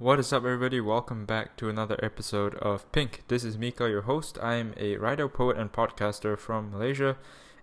What is up, everybody? Welcome back to another episode of Pink. This is Mika, your host. I am a writer, poet, and podcaster from Malaysia,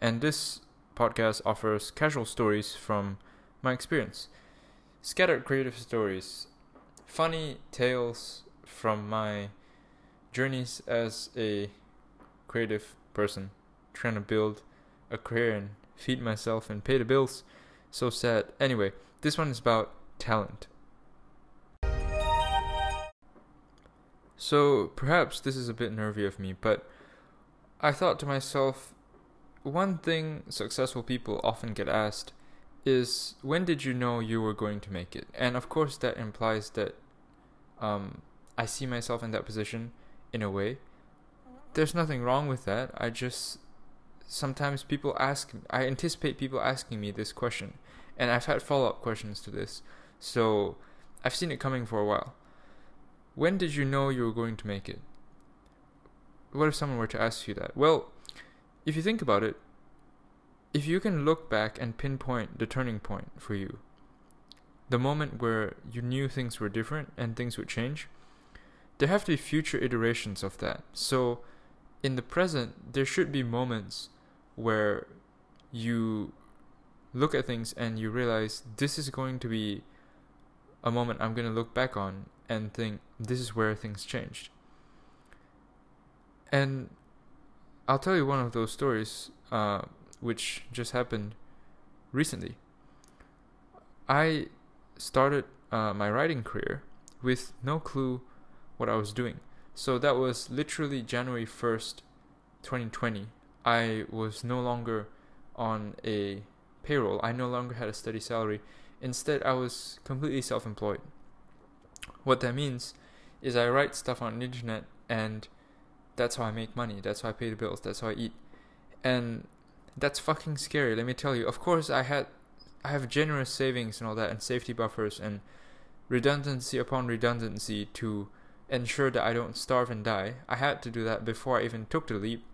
and this podcast offers casual stories from my experience. Scattered creative stories, funny tales from my journeys as a creative person, trying to build a career and feed myself and pay the bills. So sad. Anyway, this one is about talent. So perhaps this is a bit nervy of me, but I thought to myself, one thing successful people often get asked is when did you know you were going to make it? And of course, that implies that um, I see myself in that position in a way. There's nothing wrong with that. I just sometimes people ask, I anticipate people asking me this question, and I've had follow up questions to this, so I've seen it coming for a while. When did you know you were going to make it? What if someone were to ask you that? Well, if you think about it, if you can look back and pinpoint the turning point for you, the moment where you knew things were different and things would change, there have to be future iterations of that. So, in the present, there should be moments where you look at things and you realize this is going to be a moment I'm going to look back on and think this is where things changed. And I'll tell you one of those stories, uh, which just happened recently. I started uh, my writing career with no clue what I was doing. So that was literally January 1st, 2020. I was no longer on a payroll, I no longer had a steady salary. Instead, I was completely self employed. What that means is I write stuff on the internet and that's how I make money. That's how I pay the bills. That's how I eat. And that's fucking scary, let me tell you. Of course I had I have generous savings and all that and safety buffers and redundancy upon redundancy to ensure that I don't starve and die. I had to do that before I even took the leap.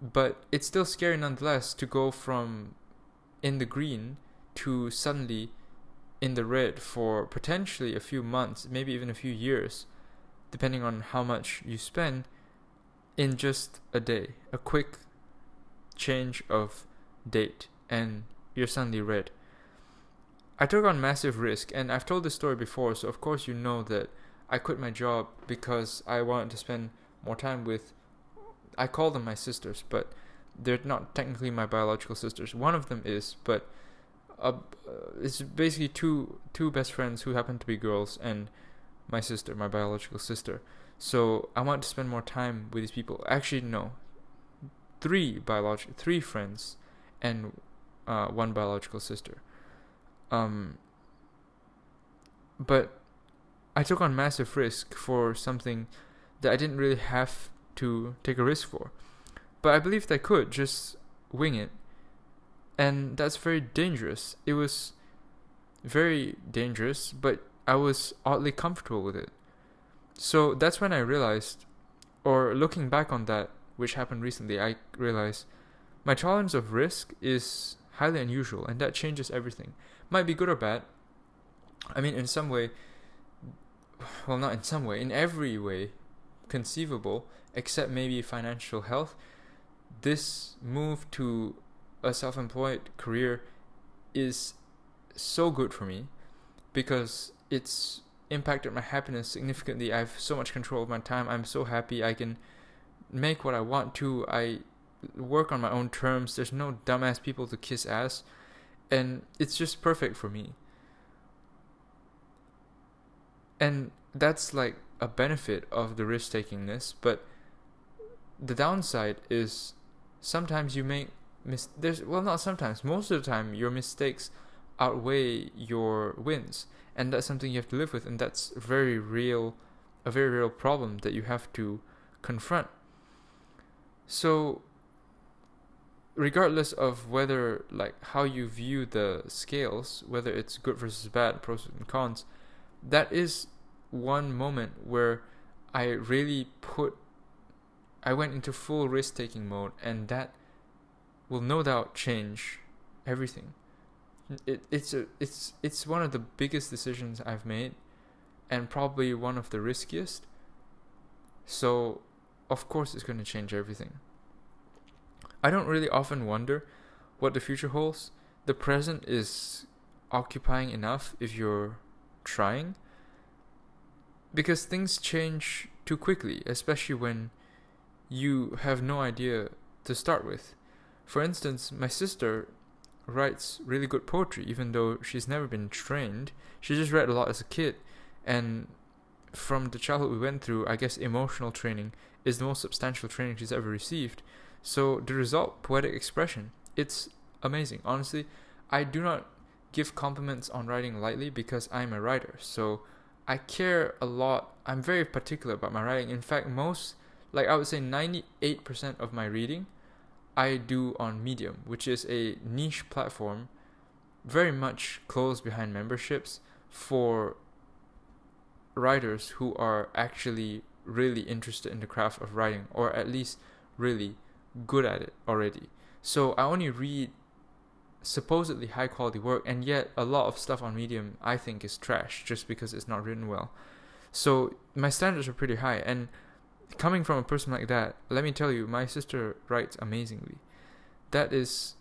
But it's still scary nonetheless to go from in the green to suddenly in the red for potentially a few months, maybe even a few years, depending on how much you spend in just a day. A quick change of date and you're suddenly red. I took on massive risk and I've told this story before, so of course you know that I quit my job because I wanted to spend more time with I call them my sisters, but they're not technically my biological sisters. One of them is, but uh, it's basically two two best friends who happen to be girls and my sister, my biological sister. So I want to spend more time with these people. Actually, no, three biological three friends and uh, one biological sister. Um, but I took on massive risk for something that I didn't really have to take a risk for. But I believed I could just wing it and that's very dangerous. It was very dangerous, but I was oddly comfortable with it. So that's when I realized, or looking back on that, which happened recently, I realized my tolerance of risk is highly unusual, and that changes everything. Might be good or bad. I mean, in some way, well, not in some way, in every way conceivable, except maybe financial health, this move to a self employed career is so good for me because it's impacted my happiness significantly. I have so much control of my time. I'm so happy. I can make what I want to. I work on my own terms. There's no dumbass people to kiss ass. And it's just perfect for me. And that's like a benefit of the risk takingness. But the downside is sometimes you make mis- there's well not sometimes most of the time your mistakes outweigh your wins and that's something you have to live with and that's very real a very real problem that you have to confront so regardless of whether like how you view the scales whether it's good versus bad pros and cons that is one moment where i really put i went into full risk taking mode and that will no doubt change everything. It, it's a, it's it's one of the biggest decisions I've made, and probably one of the riskiest. So, of course, it's going to change everything. I don't really often wonder what the future holds. The present is occupying enough if you're trying. Because things change too quickly, especially when you have no idea to start with. For instance, my sister writes really good poetry, even though she's never been trained. She just read a lot as a kid, and from the childhood we went through, I guess emotional training is the most substantial training she's ever received. So the result, poetic expression, it's amazing. Honestly, I do not give compliments on writing lightly because I'm a writer. So I care a lot. I'm very particular about my writing. In fact, most, like I would say 98% of my reading I do on Medium, which is a niche platform very much closed behind memberships for writers who are actually really interested in the craft of writing or at least really good at it already. So I only read supposedly high quality work and yet a lot of stuff on Medium I think is trash just because it's not written well. So my standards are pretty high and coming from a person like that, let me tell you, my sister writes amazingly. That is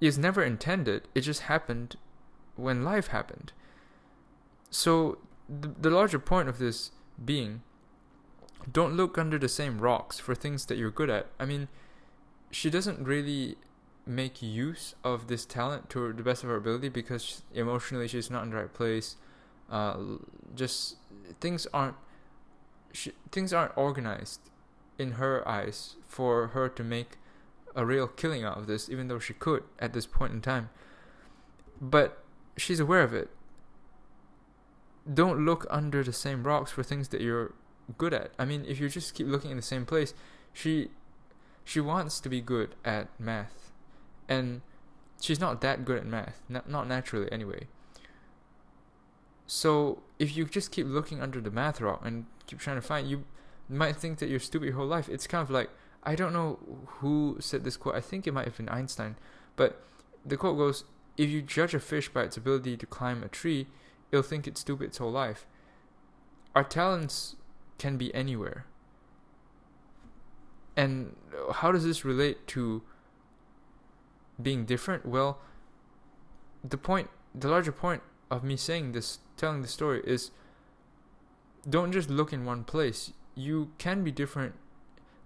is never intended. It just happened when life happened. So the, the larger point of this being don't look under the same rocks for things that you're good at. I mean, she doesn't really make use of this talent to the best of her ability because emotionally she's not in the right place. Uh, just things aren't she, things aren't organized in her eyes for her to make a real killing out of this, even though she could at this point in time. But she's aware of it. Don't look under the same rocks for things that you're good at. I mean, if you just keep looking in the same place, she she wants to be good at math, and she's not that good at math, not not naturally anyway. So if you just keep looking under the math rock and keep trying to find, you might think that you're stupid your whole life. It's kind of like I don't know who said this quote. I think it might have been Einstein, but the quote goes, "If you judge a fish by its ability to climb a tree, it'll think it's stupid its whole life." Our talents can be anywhere. And how does this relate to being different? Well, the point, the larger point of me saying this, telling the story is don't just look in one place. You can be different.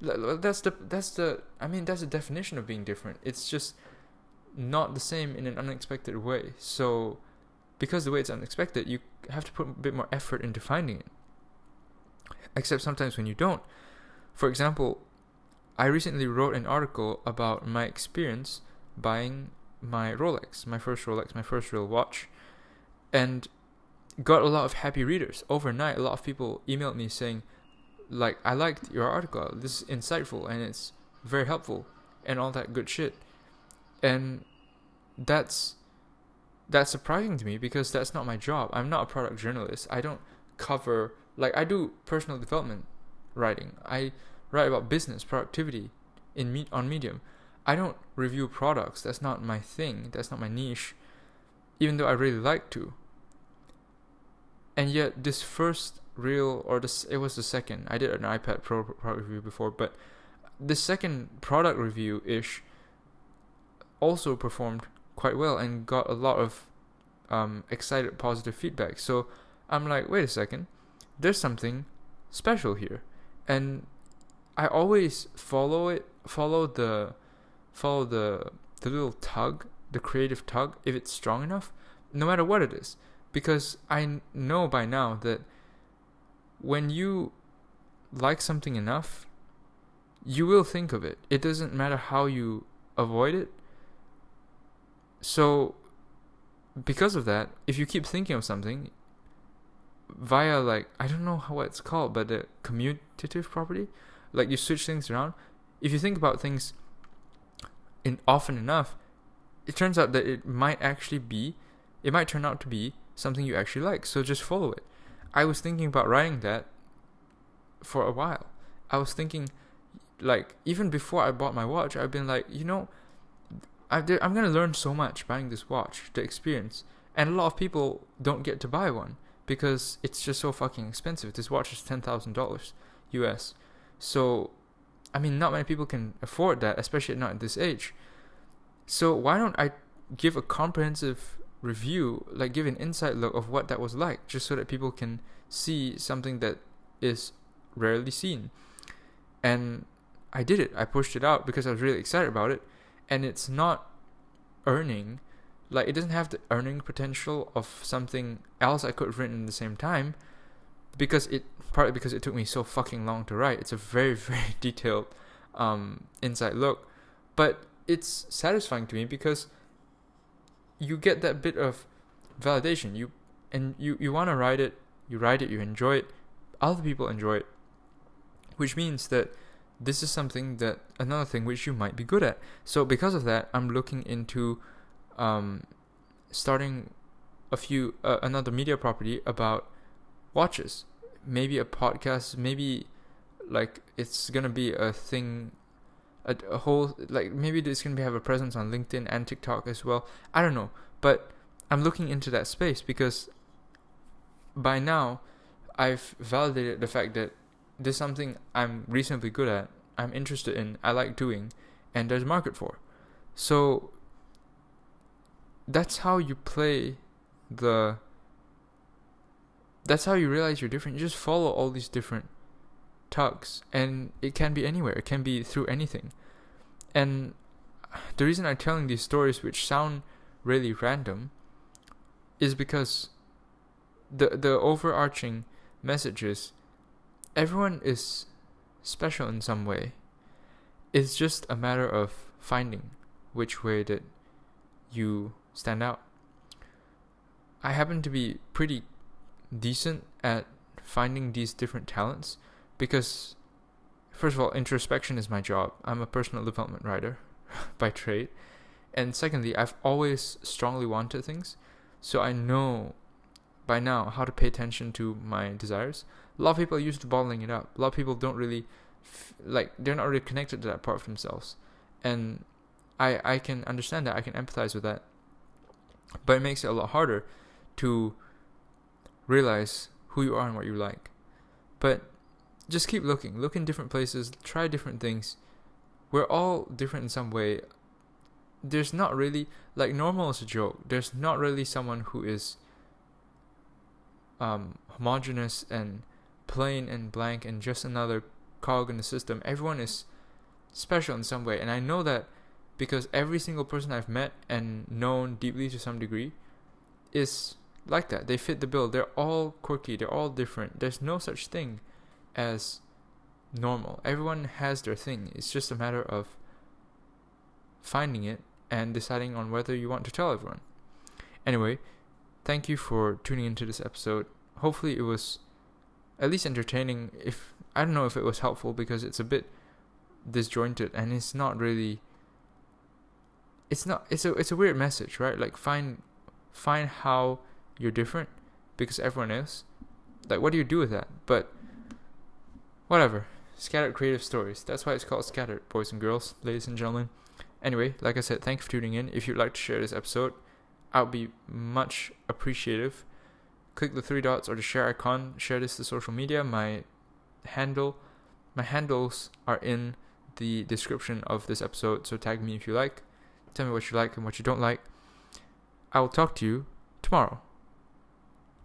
That's the that's the I mean that's the definition of being different. It's just not the same in an unexpected way. So because the way it's unexpected, you have to put a bit more effort into finding it. Except sometimes when you don't. For example, I recently wrote an article about my experience buying my Rolex, my first Rolex, my first real watch and got a lot of happy readers overnight. A lot of people emailed me saying, like, I liked your article. This is insightful and it's very helpful and all that good shit. And that's that's surprising to me because that's not my job. I'm not a product journalist. I don't cover like I do personal development writing. I write about business, productivity in me on Medium. I don't review products. That's not my thing. That's not my niche. Even though I really like to and yet this first real or this it was the second. I did an ipad pro product review before but the second product review ish also performed quite well and got a lot of um, excited positive feedback. So i'm like wait a second. There's something special here. And i always follow it follow the follow the the little tug the creative tug if it's strong enough no matter what it is because I know by now that when you like something enough, you will think of it. It doesn't matter how you avoid it. So, because of that, if you keep thinking of something via like I don't know how it's called, but the commutative property, like you switch things around. If you think about things in often enough, it turns out that it might actually be, it might turn out to be something you actually like. So just follow it. I was thinking about writing that for a while. I was thinking, like, even before I bought my watch, I've been like, you know, I am going to learn so much buying this watch, the experience. And a lot of people don't get to buy one because it's just so fucking expensive. This watch is ten thousand dollars US. So I mean not many people can afford that, especially not at this age. So why don't I give a comprehensive review, like give an inside look of what that was like, just so that people can see something that is rarely seen. And I did it. I pushed it out because I was really excited about it. And it's not earning like it doesn't have the earning potential of something else I could have written in the same time because it partly because it took me so fucking long to write. It's a very very detailed um, inside look, but it's satisfying to me because you get that bit of validation. You and you you want to write it, you write it, you enjoy it, other people enjoy it, which means that this is something that another thing which you might be good at. So because of that, I'm looking into um, starting a few uh, another media property about watches. Maybe a podcast. Maybe like it's gonna be a thing. A, a whole like maybe it's gonna be, have a presence on LinkedIn and TikTok as well. I don't know, but I'm looking into that space because by now I've validated the fact that this is something I'm reasonably good at, I'm interested in, I like doing, and there's a market for. So that's how you play the that's how you realize you're different. You just follow all these different tugs and it can be anywhere. It can be through anything. And the reason I'm telling these stories which sound really random is because the the overarching message is everyone is special in some way. It's just a matter of finding which way that you stand out. I happen to be pretty decent at finding these different talents because, first of all, introspection is my job. I'm a personal development writer by trade. And secondly, I've always strongly wanted things, so I know by now how to pay attention to my desires. A lot of people are used to bottling it up. A lot of people don't really, f- like, they're not really connected to that part of themselves. And I, I can understand that. I can empathize with that. But it makes it a lot harder to realize who you are and what you like. But just keep looking. Look in different places. Try different things. We're all different in some way. There's not really like normal is a joke. There's not really someone who is um, homogeneous and plain and blank and just another cog in the system. Everyone is special in some way, and I know that because every single person I've met and known deeply to some degree is like that. They fit the bill. They're all quirky. They're all different. There's no such thing as normal. Everyone has their thing. It's just a matter of finding it and deciding on whether you want to tell everyone. Anyway, thank you for tuning into this episode. Hopefully it was at least entertaining. If I don't know if it was helpful because it's a bit disjointed and it's not really it's not it's a it's a weird message, right? Like find find how you're different because everyone is. Like what do you do with that? But whatever. Scattered creative stories. That's why it's called scattered, boys and girls, ladies and gentlemen. Anyway, like I said, thank you for tuning in. If you'd like to share this episode, I would be much appreciative. Click the three dots or the share icon. Share this to social media. My handle, my handles are in the description of this episode, so tag me if you like. Tell me what you like and what you don't like. I will talk to you tomorrow.